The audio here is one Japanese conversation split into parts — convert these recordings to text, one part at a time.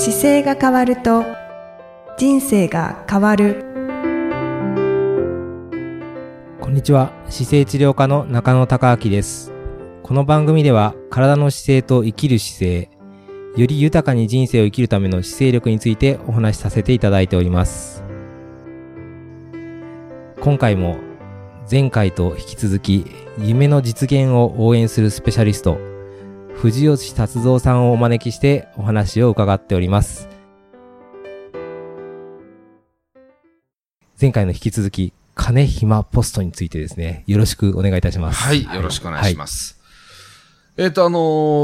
姿勢が変わると人生が変わる。こんにちは。姿勢治療科の中野孝明です。この番組では体の姿勢と生きる姿勢より豊かに人生を生きるための姿勢力についてお話しさせていただいております。今回も前回と引き続き夢の実現を応援するスペシャリスト藤吉達三さんをお招きしてお話を伺っております。前回の引き続き金暇ポストについてですねよろしくお願いいたします。はい、よろしくお願いします。えっ、と、あの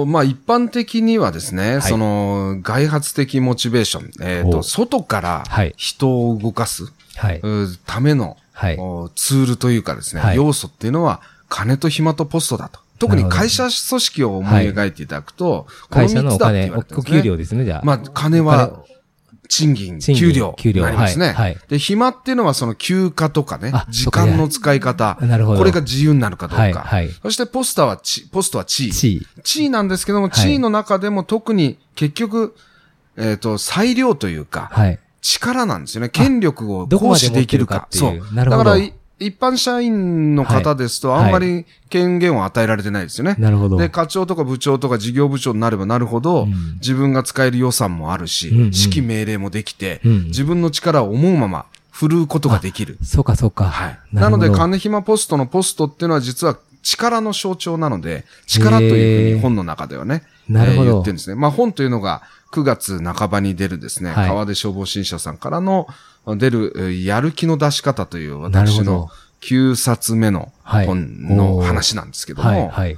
ーまあ、一般的にはですね、い。その、外発的モチベーション、えっ、と、お外からはい。人を動かす、はい。ための、はい。おツールというかですね、はい。要素っていうのは、金と暇とポストだと。特に会社組織を思い描いていただくと、このお三つだって金お言われてるんですね。お給料ですねじゃあ。まあ、金は、賃金、給料給料。になりますね、はい。はい。で、暇っていうのはその休暇とかねあ、時間の使い方、なるほど。これが自由になるかどうか。はいはい。そしてポスターはち、ポストは地位。地位。なんですけども、い。地位の中でも特に結局、えっ、と、裁量というか、はい。力なんですよね。権力を行使できるか。持ってるか。そう。なるほど。だからい、一般社員の方ですと、はい。あんまり権限を与えられてないですよね。なるほど。で、課長とか部長とか事業部長になればなるほど、うん。自分が使える予算もあるし、指揮命令もできて、うん自分の力を思うまま振るうことができる。そうかそうか。はい。なので、金暇ポストのポストっていうのは実は力の象徴なので、力というふうに本の中ではね、なるほど。えー言ってるんですね。まあ本というのが9月半ばに出るですね、はい。川出消防新社さんからの出るえーやる気の出し方という私の9冊目のはい。本の話なんですけども、はいはい。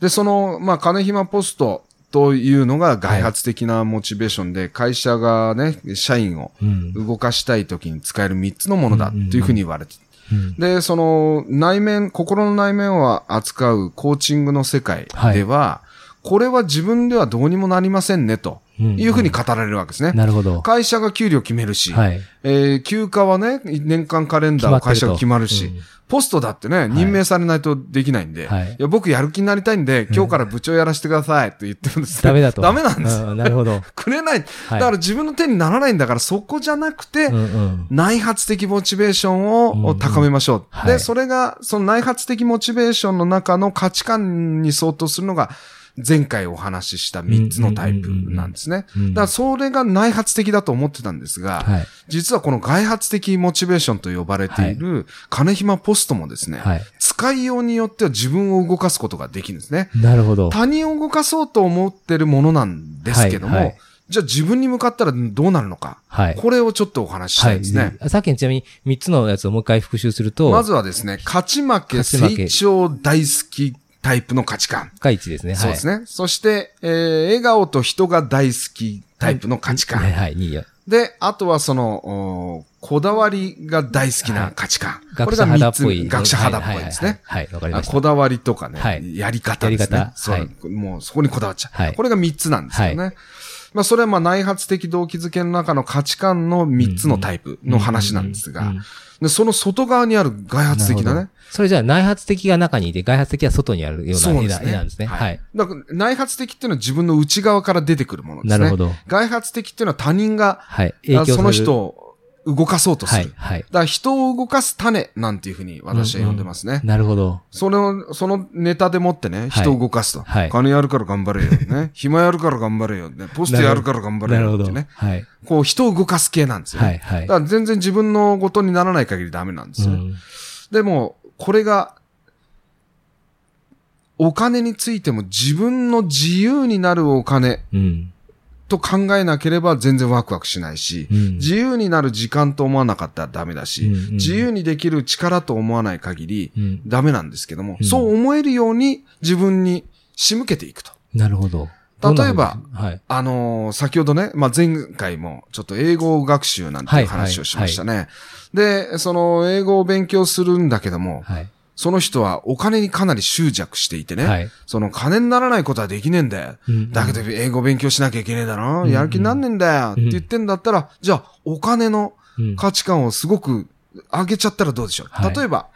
で、その、まあ、金暇ポストというのが外発的なモチベーションで、会社がね、社員をうん。動かしたい時に使える3つのものだというふうに言われて、うん。で、その内面、心の内面を扱うコーチングの世界では、これは自分ではどうにもなりませんね、というふうに語られるわけですね。なるほど。会社が給料決めるし、はい。えー休暇はね、年間カレンダーを会社が決まるし、決まってるとポストだってね、任命されないとできないんで、はい。い、や僕やる気になりたいんで、今日から部長やらせてくださいって言ってるんですよ。ダメだと。ダメなんです なるほど。くれない。はい。だから自分の手にならないんだから、そこじゃなくて、うんうん。内発的モチベーションうんうん。を高めましょう。で、はい。それが、その内発的モチベーションの中の価値観に相当するのが、前回お話しした3つのタイプなんですね。だからそれが内発的だと思ってたんですが、はい。実はこの外発的モチベーションと呼ばれている金暇ポストもですね、はい。使いようによっては自分を動かすことができるんですね。なるほど。他人を動かそうと思ってるものなんですけども、はいはい。じゃあ自分に向かったらどうなるのか、はい。これをちょっとお話ししたいですね。はい。さっきのちなみに3つのやつをもう一回復習するとまずはですね、勝ち負け。成長大好きタイプの価値観。が1ですね。そうですね。そして、えー笑顔と人が大好きタイプの価値観。はい。はい。2位で、あとはその、おこだわりが大好きな価値観。これ学者が三つ学者肌っぽいですね。はい。はい。はい。わかりました。あこだわりとかね、はい。やり方ですね。やり方。そう、はい。もうそこにこだわっちゃう。はい。これが三つなんですよね。まあ、それはまあ内発的動機づけの中の価値観の三つのタイプの話なんですがでその外側にある外発的なねそれじゃあ内発的が中にいて外発的は外にあるような絵なんですね。はい。だから内発的っていうのは自分の内側から出てくるものですね。なるほど外発的っていうのは他人が、はい。影響されるその人を動かそうとする。はい。はいだ。から人を動かす種なんていうふうに私は呼んでますね。なるほど。それを、そのネタでもってね、人を動かすと。はい金やるから頑張れよ。ね。暇やるから頑張れよ。ね。ポストやるから頑張れなるほど。よってね。はい。こう人を動かす系なんですよ、ね。はい。はいだ。から全然自分のことにならない限りダメなんですよ。うんでも、これが、お金についても自分の自由になるお金うん。と考えなければ全然ワクワクしないし、うん自由になる時間と思わなかったらダメだし、うんうん自由にできる力と思わない限りうんダメなんですけども、うんそう思えるように自分に仕向けていくと。なるほど。例えばはい。あのー先ほどね、まあ、前回もちょっと英語学習なんていう話をしましたね。で、その英語を勉強するんだけども、はい。その人はお金にかなり執着していてね、はい。その金にならないことはできねえんだよ。うんだけど英語勉強しなきゃいけねえだろ、うんやる気になんねえんだよ、って言ってんだったら、じゃあお金のうん価値観をすごく上げちゃったらどうでしょう？はい。例えば、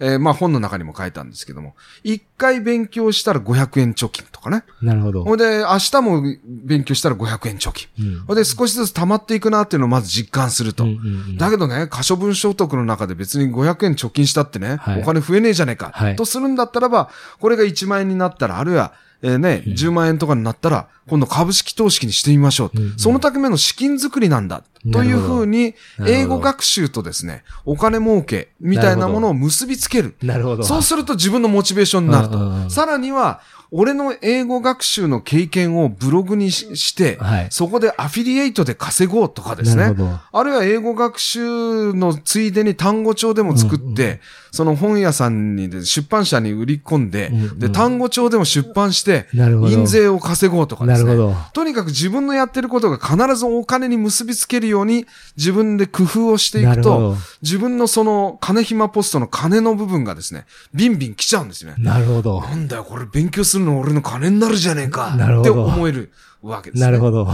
えーまあ本の中にも書いたんですけども、一回勉強したら500円貯金とかね。なるほど。ほいで、明日も勉強したら500円貯金。うんほいで、少しずつ溜まっていくなっていうのをまず実感すると。うんうんうんだけどね、可処分所得の中で別に500円貯金したってね、はいお金増えねえじゃねえか、はいとするんだったらば、これが1万円になったら、あるいは、えーね、10万円とかになったら、今度株式投資にしてみましょう。そのための資金作りなんだ。というふうに、英語学習とですね、お金儲けみたいなものを結びつける。なるほど。そうすると自分のモチベーションになると。さらには、俺の英語学習の経験をブログにしして、はいそこでアフィリエイトで稼ごうとかですね。あるいは英語学習のついでに単語帳でも作って、うんその本屋さんにで、出版社に売り込んで、うんうんで、単語帳でも出版して、印税を稼ごうとかですね。なるほど。とにかく自分のやってることが必ずお金に結びつけるように自分で工夫をしていくと自分のその金暇ポストの金の部分がですね、ビンビン来ちゃうんですよね。なるほど。なんだよ、これ勉強するの俺の金になるじゃねえか。って思えるわけですね。なるほど。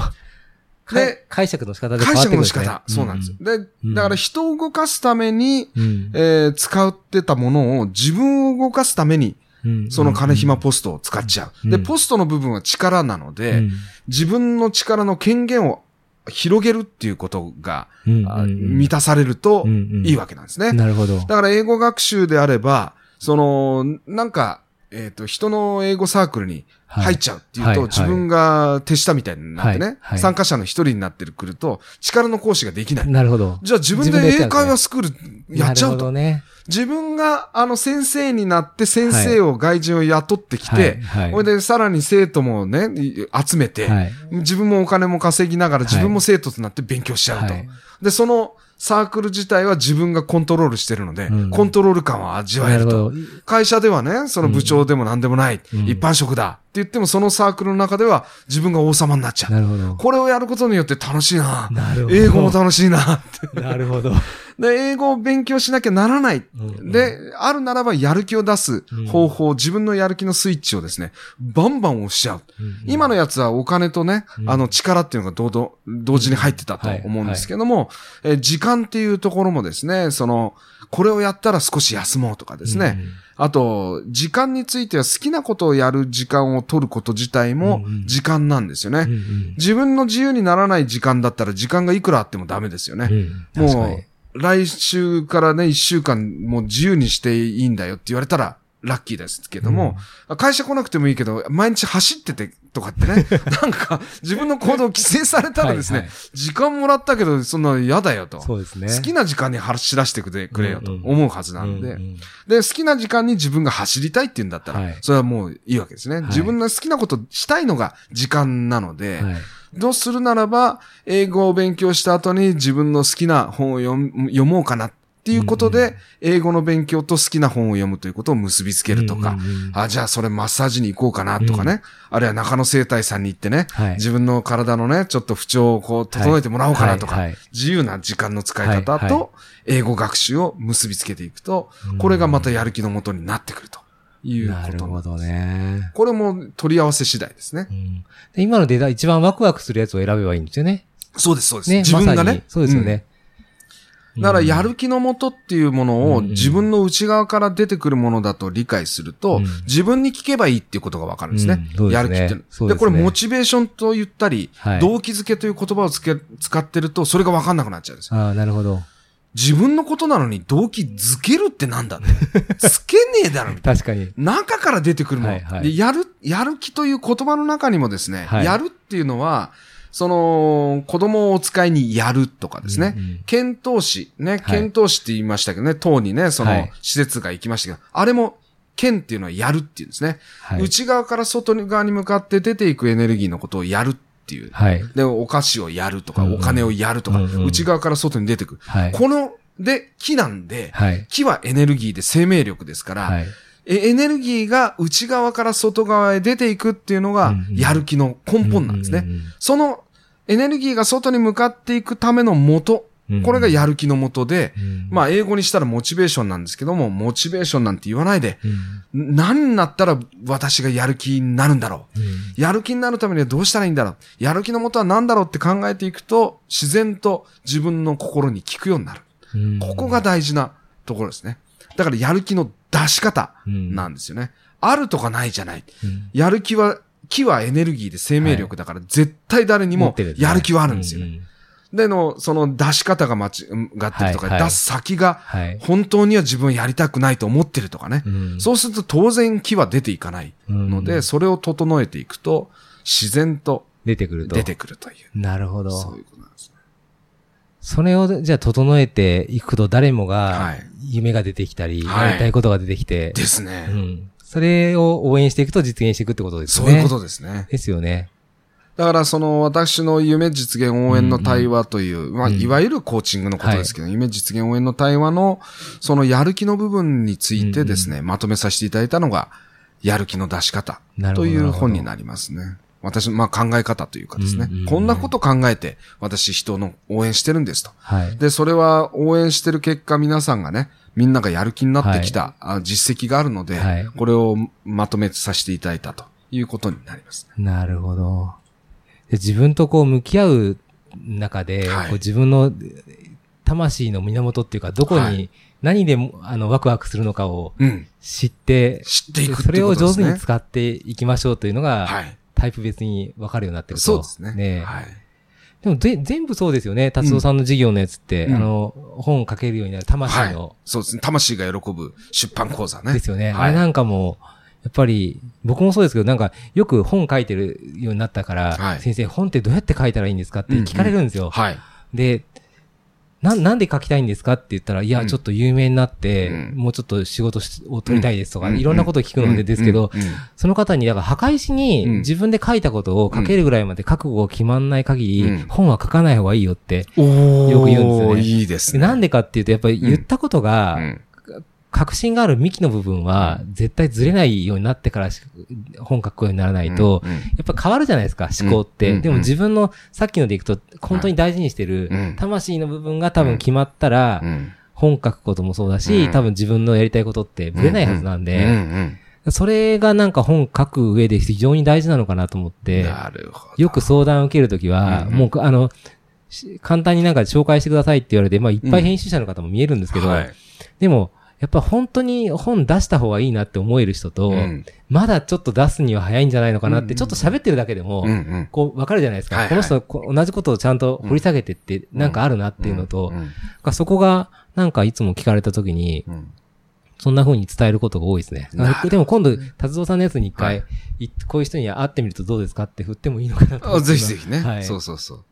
で解釈の仕方で変わ解釈のってくるんですね仕方。そうなんです。で、うんだから人を動かすために、うんえー使ってたものを自分を動かすために、うんその金暇ポストを使っちゃう。で、うんポストの部分は力なので、うん自分の力の権限を広げるっていうことが、満たされるといいわけなんですね。なるほど。だから英語学習であれば、その、なんか、えっ、と、人の英語サークルに入っちゃうっていうと、はいはい自分が手下みたいになってね、はいはい参加者の一人になってくると、力の行使ができない。なるほど。じゃあ自分で英会話スクールやっちゃうと。ね。自分があの先生になって先生を外人を雇ってきて、はいほいでさらに生徒もね、い集めて、はい。自分もお金も稼ぎながら自分も生徒となって勉強しちゃうと。はいで、そのサークル自体は自分がコントロールしてるので、うんコントロール感を味わえると。会社ではね、その部長でも何でもない、うん一般職だって言ってもそのサークルの中では自分が王様になっちゃう。なるほど。これをやることによって楽しいな。なるほど。英語も楽しいな。なるほど。で、英語を勉強しなきゃならない。うんで、あるならばやる気を出す方法、自分のやる気のスイッチをですね、バンバン押しちゃう。今のやつはお金とね、うんあの力っていうのが同々同時に入ってたと思うんですけども、えー時間っていうところもですね、その、これをやったら少し休もうとかですね。あと、時間については好きなことをやる時間を取ること自体もうんうん時間なんですよね。うんうん自分の自由にならない時間だったら時間がいくらあってもダメですよね。うんもにう、来週からね、一週間もう自由にしていいんだよって言われたら、ラッキーですけども、会社来なくてもいいけど、毎日走っててとかってね、なんか自分の行動を規制されたらですね、はいはい。時間もらったけど、そんな嫌だよと。そうですね。好きな時間に走らせてくれくれよと思うはずなんで、うんうんで、好きな時間に自分が走りたいって言うんだったら、はい。それはもういいわけですね。い。自分の好きなことしたいのが時間なので、はい。どうするならば、英語を勉強した後に自分の好きな本を読もうかなっていうことで、英語の勉強と好きな本を読むということを結びつけるとか、あ、じゃあそれマッサージに行こうかなとかね、あるいは中野生態さんに行ってね、はい。自分の体のね、ちょっと不調をこう整えてもらおうかなとか、自由な時間の使い方と英語学習を結びつけていくと、これがまたやる気のもとになってくるというなことなんです。るほどね。これも取り合わせ次第ですね。う。ん。で今のデータ一番ワクワクするやつを選べばいいんですよね。そうです、そうです。ね、自分がね。ま。そうですよね。うん。だから、やる気のもとっていうものをうん自分の内側から出てくるものだと理解すると、うん自分に聞けばいいっていうことがわかるんですね。やる気って。ですねこれ、モチベーションと言ったり、はい動機づけという言葉をつけ使ってると、それがわかんなくなっちゃうんですよ。ああ、なるほど。自分のことなのに動機づけるってなんだって。つけねえだろ、みたいな。確かに。中から出てくるもの、はいはいでやる、やる気という言葉の中にもですね、はいやるっていうのは、その、子供をお使いにやるとかですね、うんうん検討士、ね、はい検討士って言いましたけどね、党にね、そのはい施設が行きましたけど、あれも、検っていうのはやるっていうんですね、はい。内側から外側に向かって出ていくエネルギーのことをやるっていう。はい。で、お菓子をやるとか、うんうんお金をやるとか、うんうん内側から外に出てくる。はい。この、で、木なんで、はい。木はエネルギーで生命力ですから、エネルギーが内側から外側へ出ていくっていうのがやる気の根本なんですね。そのエネルギーが外に向かっていくための元、うんこれがやる気の元で、うんまあ英語にしたらモチベーションなんですけども、モチベーションなんて言わないで、うん何になったら私がやる気になるんだろう。うんやる気になるためにはどうしたらいいんだろう。やる気の元は何だろうって考えていくと、自然と自分の心に効くようになる。うんここが大事なところですね。だからやる気の出し方うんなんですよね。あるとかないじゃない。うんやる気は、気はエネルギーで生命力だから、絶対誰にもやる気はあるんですよね。うんうんでの、その出し方が間違ってるとか、はいはい出す先がはい。本当には自分はやりたくないと思ってるとかね。うんそうすると当然気は出ていかないので、うんそれを整えていくと、自然と出てくると。出てくるという。なるほど。そういうことなんですね。それを、じゃあ、整えていくと、誰もはがい、夢が出てきたり、はいやりたいことが出てきて、ですね。うん。それを応援していくと実現していくってことですね。そういうことですね。ですよね。だからその私の夢実現応援の対話という、まあうんいわゆるコーチングのことですけど、夢実現応援の対話のそのやる気の部分についてですね、まとめさせていただいたのが、やる気の出し方という本になりますね。私のまあ考え方というかですね、うんうんうんこんなこと考えて私人の応援してるんですと。はい。で、それは応援してる結果皆さんがね、みんながやる気になってきた、あ実績があるので、はいこれをまとめさせていただいたということになりますね。なるほど。で自分とこう向き合う中で、はいこう自分の魂の源っていうか、どこはいに何でもあのワクワクするのかをうん。知って、知っていくってそれを。上手に使っていきましょうというのが、はい。タイプ別に分かるようになってると。そうですね。ねはい。でもぜ全部そうですよね。達夫さんの事業のやつって、うんあの、本を書けるようになる魂はいの、。そうですね。魂が喜ぶ出版講座ね。ですよね。はいあれなんかも、やっぱり、僕もそうですけど、なんか、よく本書いてるようになったから、はい先生、本ってどうやって書いたらいいんですかって聞かれるんですよ。はい。で、な、なんで書きたいんですかって言ったら、いや、うん。ちょっと有名になって、うん。もうちょっと仕事しを取りたいですとか、うん。いろんなことを聞くのでですけど、その方に、だから墓石にうん。自分で書いたことを書けるぐらいまで覚悟が決まんない限り、うん。本は書かない方がいいよって。よく言うんですよね。いいですね。なんでかっていうと、やっぱり言ったことが、うん確信がある幹の部分は、絶対ずれないようになってからし本書くようにならないと、やっぱ変わるじゃないですか、思考って。うんでも自分の、さっきのでいくと、本当に大事にしてる、うん。魂の部分が多分決まったら、うん。本書くこともそうだし、うん。多分自分のやりたいことってぶれないはずなんうんで、うんそれがなんか本書く上で非常に大事なのかなと思っうんて。よく相談を受けるときは、うんもう、あの、し簡単になんか紹介してくださいって言われて、まあいっぱい編集者の方も見えるんですけど、はい。でも、やっぱ本当に本出した方がいいなって思える人と、うん。まだちょっと出すには早いんじゃないのかなって、うん。ちょっと喋ってるだけでも、こう、わかるじゃないですか。はいはい。この人こ同じことをちゃんと掘り下げてって、なんかあるなっていうのと、うん。そこが、なんかいつも聞かれた時に、うんそんな風に伝えることが多いですね。でも今度、達夫さんのやつに一回、はいいこういう人に会ってみるとどうですかって振ってもいいのかなと。ぜひぜひね。はいそうそうそう。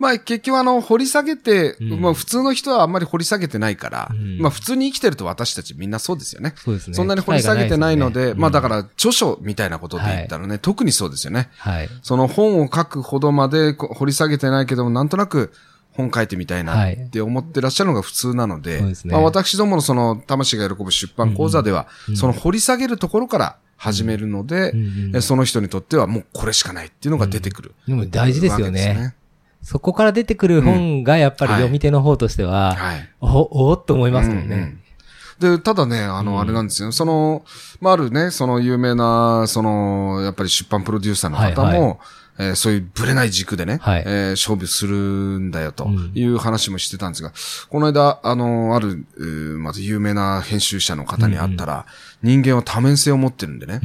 まあ結局あの、掘り下げて、うんまあ普通の人はあんまり掘り下げてないから、うんまあ普通に生きてると私たちみんなそうですよね。そうですね。そんなに掘り下げてないので、まあだからら著書みたいなことで言ったらね、特にそうですよね。はい。その本を書くほどまでこ掘り下げてないけども、なんとなく本書いてみたいなって思ってらっしゃるのが普通なので、そうですねまあ私どものその魂が喜ぶ出版講座では、うんその掘り下げるところから始めるので、うんうんえその人にとってはもうこれしかないっていうのが出てくる。でも大事ですよね。そこから出てくる本がやっぱりはい読み手の方としては、はい。お、おーっと思いますもんね。うんうんで、ただね、あの、あれなんですよ。その、まあ、あるね、その有名な、その、やっぱり出版プロデューサーの方も、はいはえーそういうブレない軸でね、はいえー勝負するんだよとうんいう話もしてたんですが、この間、あの、ある、えーまず有名な編集者の方に会ったら、人間は多面性を持ってるんでね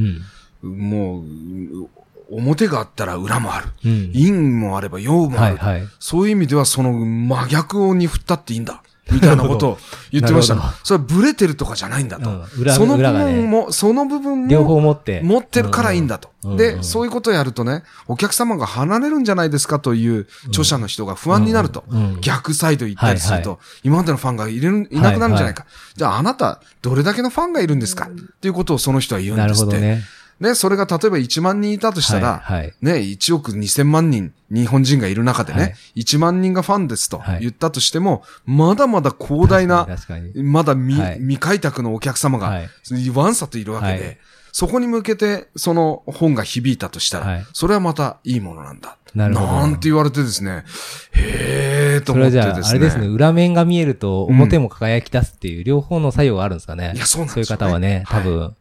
う、ん。もう、表があったら裏もある。うん。陰もあれば陽もある。はいはい。そういう意味ではその真逆に振ったっていいんだ。みたいなことを言ってました。それはブレてるとかじゃないんだと。うん裏その部分も、その部分両方も持って。持ってるからいいんだと。で、うんうんうんそういうことをやるとね、お客様が離れるんじゃないですかという著者の人が不安になると。逆サイド行ったりすると、はい今までのファンがいれるいなくなるんじゃないか。じゃああなた、どれだけのファンがいるんですか？っていうことをその人は言うんなですって。るほどね。ね、それが例えば1万人いたとしたら、はいはい。ね、1億2000万人、日本人がいる中でね、はい。1万人がファンですとはい。言ったとしても、まだまだ広大な、まだ未,、はい。未開拓のお客様がはい、ワンサといるわけで、はい。そこに向けて、その本が響いたとしたら、はい。それはまたいいものなんだ。なるほど。なんて言われてですね、へーと思ってですね。はじゃあ、あれですね、裏面が見えると表も輝き出すっていう両方の作用があるんですかね。いやそうなんそういうですよね方はね、多分。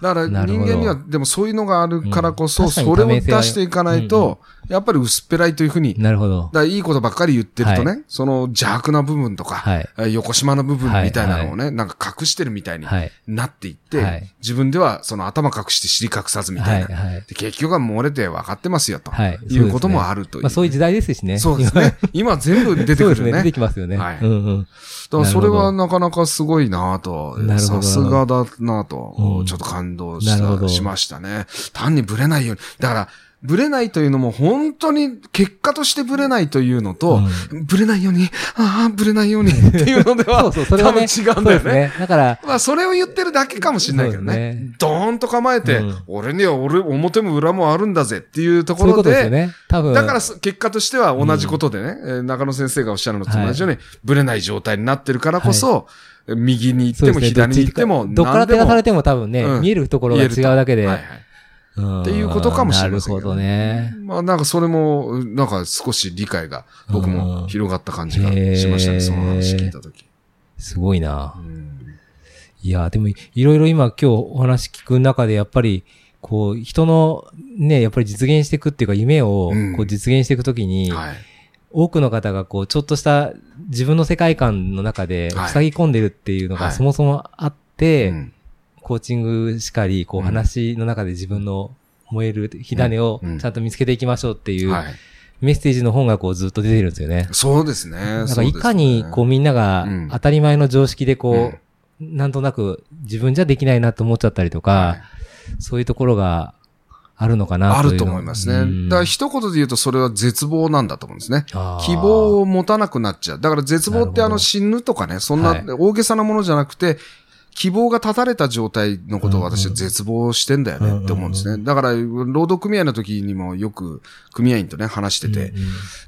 だから人間には、でもそういうのがあるからこそ、それを出していかないと、やっぱり薄っぺらいというふうに、だなるほど。からいいことばっかり言ってるとね、はその邪悪な部分とか、横島な部分みたいなのをね、なんか隠してるみたいにはい。なっていって、はい自分ではその頭隠して尻隠さずみたはいい。な。結局は漏れて分かってますよと、はい。い、うこともあるという。まあそういう時代ですしね。そうですね。今全部出て。くるね。出てきますよね。はい。だからそれはなかなかすごいなとさすがだなと、うんちょっと感動しなるほどたしましたね。単にブレないように。だから、ブレないというのも本当に結果としてブレないというのと、ブレないように、ああ、ブレないように っていうのでは、そうそう、それはね。多分違うんだよね。ね。だから、まあ、それを言ってるだけかもしれないけどね。ねドーンと構えて、うん俺には俺、表も裏もあるんだぜっていうとこそういうろで、ことですよね。多分。だからす結果としては同じことでね、えー中野先生がおっしゃるのと同じように、ブレない状態になってるからこそ、右に行っても左に行っても、どっから手がされても多分ね、うん見えるところが違うだけで。はいはいうんっていうことかもしれませんけどなるほどね。まあなんかそれも、なんか少し理解が僕も広がった感じがしましたね、うん。その話聞いたとき。すごいな。う。ん。いや、でも、いろいろ今今日お話聞く中で、やっぱり、こう、人のね、やっぱり実現していくっていうか、夢をうん。こう実現していくときに、はい。多くの方がこう、ちょっとした自分の世界観の中ではい。塞ぎ込んでるっていうのはい。がそもそもあって、うんコーチングしかり、こううん話の中で自分の燃える火種をうんちゃんと見つけていきましょうっていうはい。メッセージの本がこうずっと出てるんですよね。そうですね。なんかいかにこうみんながうん当たり前の常識でこう、うんなんとなく自分じゃできないなと思っちゃったりとか、はいそういうところがあるのかなというのあると思いますね。うんだから一言で言うとそれは絶望なんだと思うんですね。希望を持たなくなっちゃう。だから絶望ってあの死ぬとかね、そんはない大げさなものじゃなくて、希望が断たれた状態のことを私は絶望してんだよねって思うんですね。だから、労働組合の時にもよく組合員とね、話してて、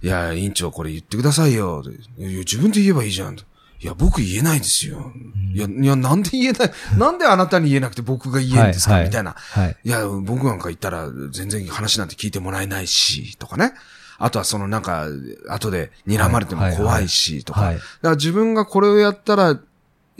いや、委員長これ言ってくださいよ。いや、自分で言えばいいじゃん。いや、僕言えないですよ。いや、いや、なんで言えない、なんであなたに言えなくて僕が言えんですか、みたいな。はい。いや、僕なんか言ったら全然話なんて聞いてもらえないし、とかね。あとはそのなんか、後で睨まれても怖いし、とか。はいだから自分がこれをやったら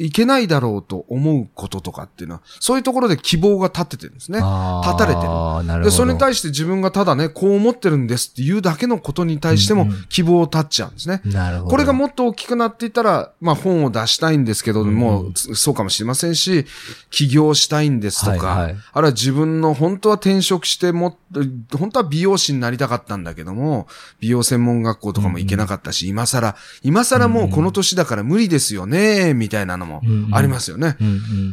いけないだろうと思うこととかっていうのは、そういうところで希望が立っててるんですね。立たれてるるほど。それに対して自分がただね、こう思ってるんですっていうだけのことに対してもうんうん希望を立っちゃうんですね。なるほど。これがもっと大きくなっていったら、まあ本を出したいんですけどうんも、つそうかもしれませんし、起業したいんですとか、はいはいあるいは自分の本当は転職してもっと、本当は美容師になりたかったんだけども、美容専門学校とかも行けなかったし、今更、今更もうこの年だから無理ですよね、みたいなのもありますよね。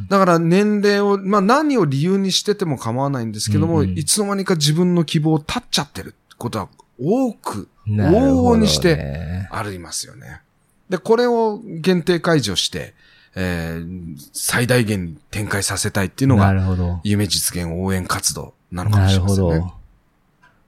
だから年齢を、まあ何を理由にしてても構わないんですけども、いつの間にか自分の希望を立っちゃってることは多く、往々にしてありますよね。で、これを限定解除して、えー最大限に展開させたいっていうのなが。夢実現応援活動なのかもなしれませんね。るほど。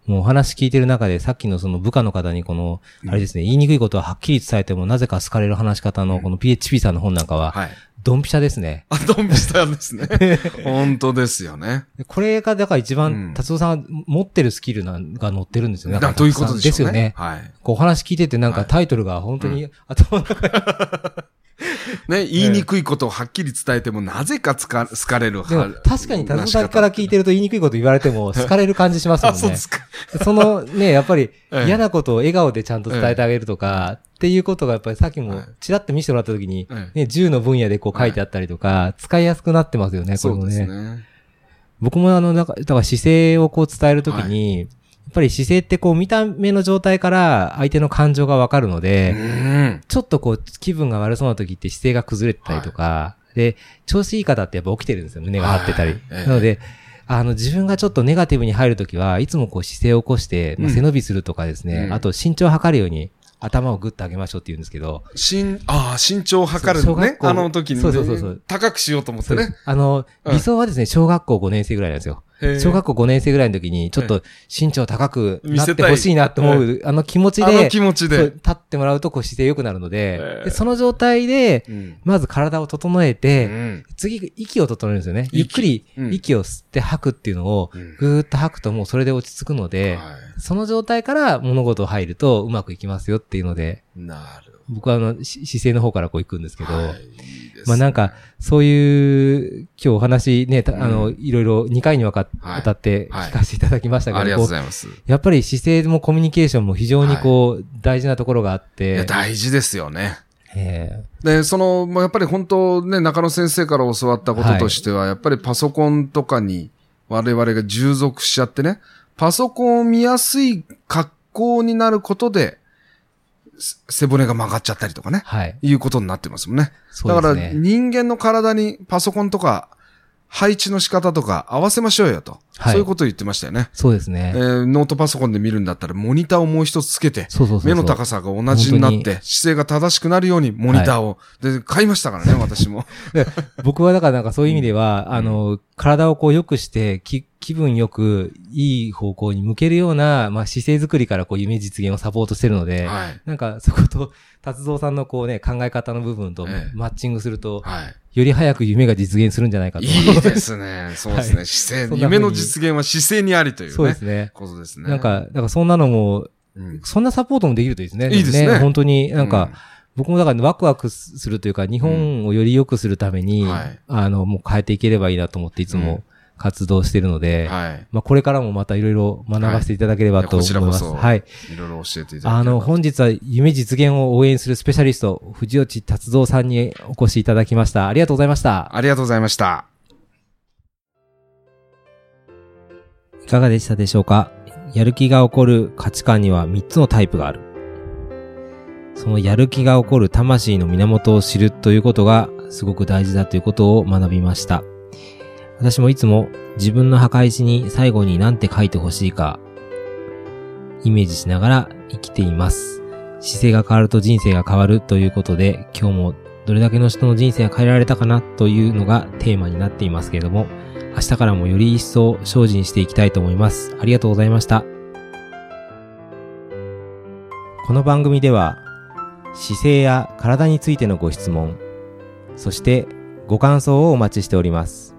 もうお話聞いてる中で、さっきのその部下の方にこの、あれですね、言いにくいことははっきり伝えてもなぜか好かれる話し方のこの PHP さんの本なんかは、はい。ドンピシャですね。あ、ドンピしたんですね。本当ですよね。でこれが、だから一うん番、達夫さんが持ってるスキルなんが載ってるんですよね。だということですよね。はい。こうお話聞いててなんかはいタイトルが本当に頭の中に、ね、言いにくいことをはっきり伝えても、なぜかつか好かれるでも確かに達夫さんから聞いてると言いにくいこと言われても 好かれる感じしますもあ、んねそうで。すか。そのね、やっぱりええ嫌なことを笑顔でちゃんと伝えてあげるとか、っていうことがやっぱりさっきもはいちらっと見せてもらった時に、えね、銃の分野でこう書いてあったりとか、使いやすくなってますよね、こそうれもね。ですね。僕もあの、なんか、だから姿勢をこう伝えるときに、やっぱり姿勢ってこう見た目の状態から相手の感情がわかるのうで、ん。ちょっとこう気分が悪そうな時って姿勢が崩れてたりとか、で、調子いい方ってやっぱ起きてるんですよ。胸が張ってたり。なので、あの、自分がちょっとネガティブに入るときは、いつもこう姿勢を起こして、まあうん背伸びするとかですね、うんあと身長を測るように頭をグッと上げましょうって言うんですけど、身、ああ、身長を測るのね。あの時にね。そうそうそうそう高くしようと思ってね。あの、うん理想はですね、小学校5年生ぐらいなんですよ。小学校5年生ぐらいの時に、ちょっと身長高くなってほしいなと思う、あの気持ちで、気持ちで。立ってもらうとこう姿勢良くなるのでええ。で、その状態で、うん。まず体を整えて、うん。次、息を整えるんですよね。息。ゆっくりうん。息を吸って吐くっていうのをうん、ぐーっと吐くともうそれで落ち着くので、はその状態から物事入るとうまくいきますよっていうので、僕はあの、し姿勢の方からこう行くんですけど、です。まあなんか、そういう、今日お話ね、たあの、いろいろ2回にわたってはい聞かせていただきましたけど、ありがとうこございます。うやっぱり姿勢もコミュニケーションも非常にこう、大事なところがあっいや、て、大事ですよね。えで、その、やっぱり本当ね、中野先生から教わったこととしては、やっぱりパソコンとかに我々が従属しちゃってね、パソコンを見やすい格好になることで、せ背骨が曲がっちゃったりとかね、はい。いうことになってますもんね。そうだからですね。人間の体にパソコンとか配置の仕方とか合わせましょうよと。はいそういうことを言ってましたよね。そうですね。えーノートパソコンで見るんだったらモニターをもう一つつけて、そうそうそう。目の高さが同じになっ本て、姿勢が正しくなるようにモニターを。で、買いましたからね、私も。僕はだからなんかそういう意味では、あの、体をこう良くして、き気分よくいい方向に向けるような、まあ姿勢作りからこう夢実現をサポートしてるので、はい。なんかそこと、達造さんのこうね、考え方の部分とええマッチングすると、はい。より早く夢が実現するんじゃないかと。いいですね。そうですね。はい姿勢、夢の実現は姿勢にありというね。そうですね。ことですね。なんか、なんかそんなのも、うん、そんなサポートもできるといいですね。いいですね本当になんか、僕もだからワクワクするというか、日本をより良くするために、はいあの、もう変えていければいいなと思っていつも活動してるので、うんはい。まあこれからもまたいろいろ学ばせていただければと思います。はいいろいろ教えていただければあの、本日は夢実現を応援するスペシャリスト、藤内達造さんにお越しいただきました。ありがとうございました。ありがとうございました。いかがでしたでしょうか？やる気が起こる価値観には3つのタイプがある。そのやる気が起こる魂の源を知るということがすごく大事だということを学びました。私もいつも自分の墓石に最後に何て書いてほしいかイメージしながら生きています。姿勢が変わると人生が変わるということで今日もどれだけの人の人生が変えられたかなというのがテーマになっていますけれども明日からもより一層精進していきたいと思います。ありがとうございました。この番組では、姿勢や体についてのご質問、そしてご感想をお待ちしております。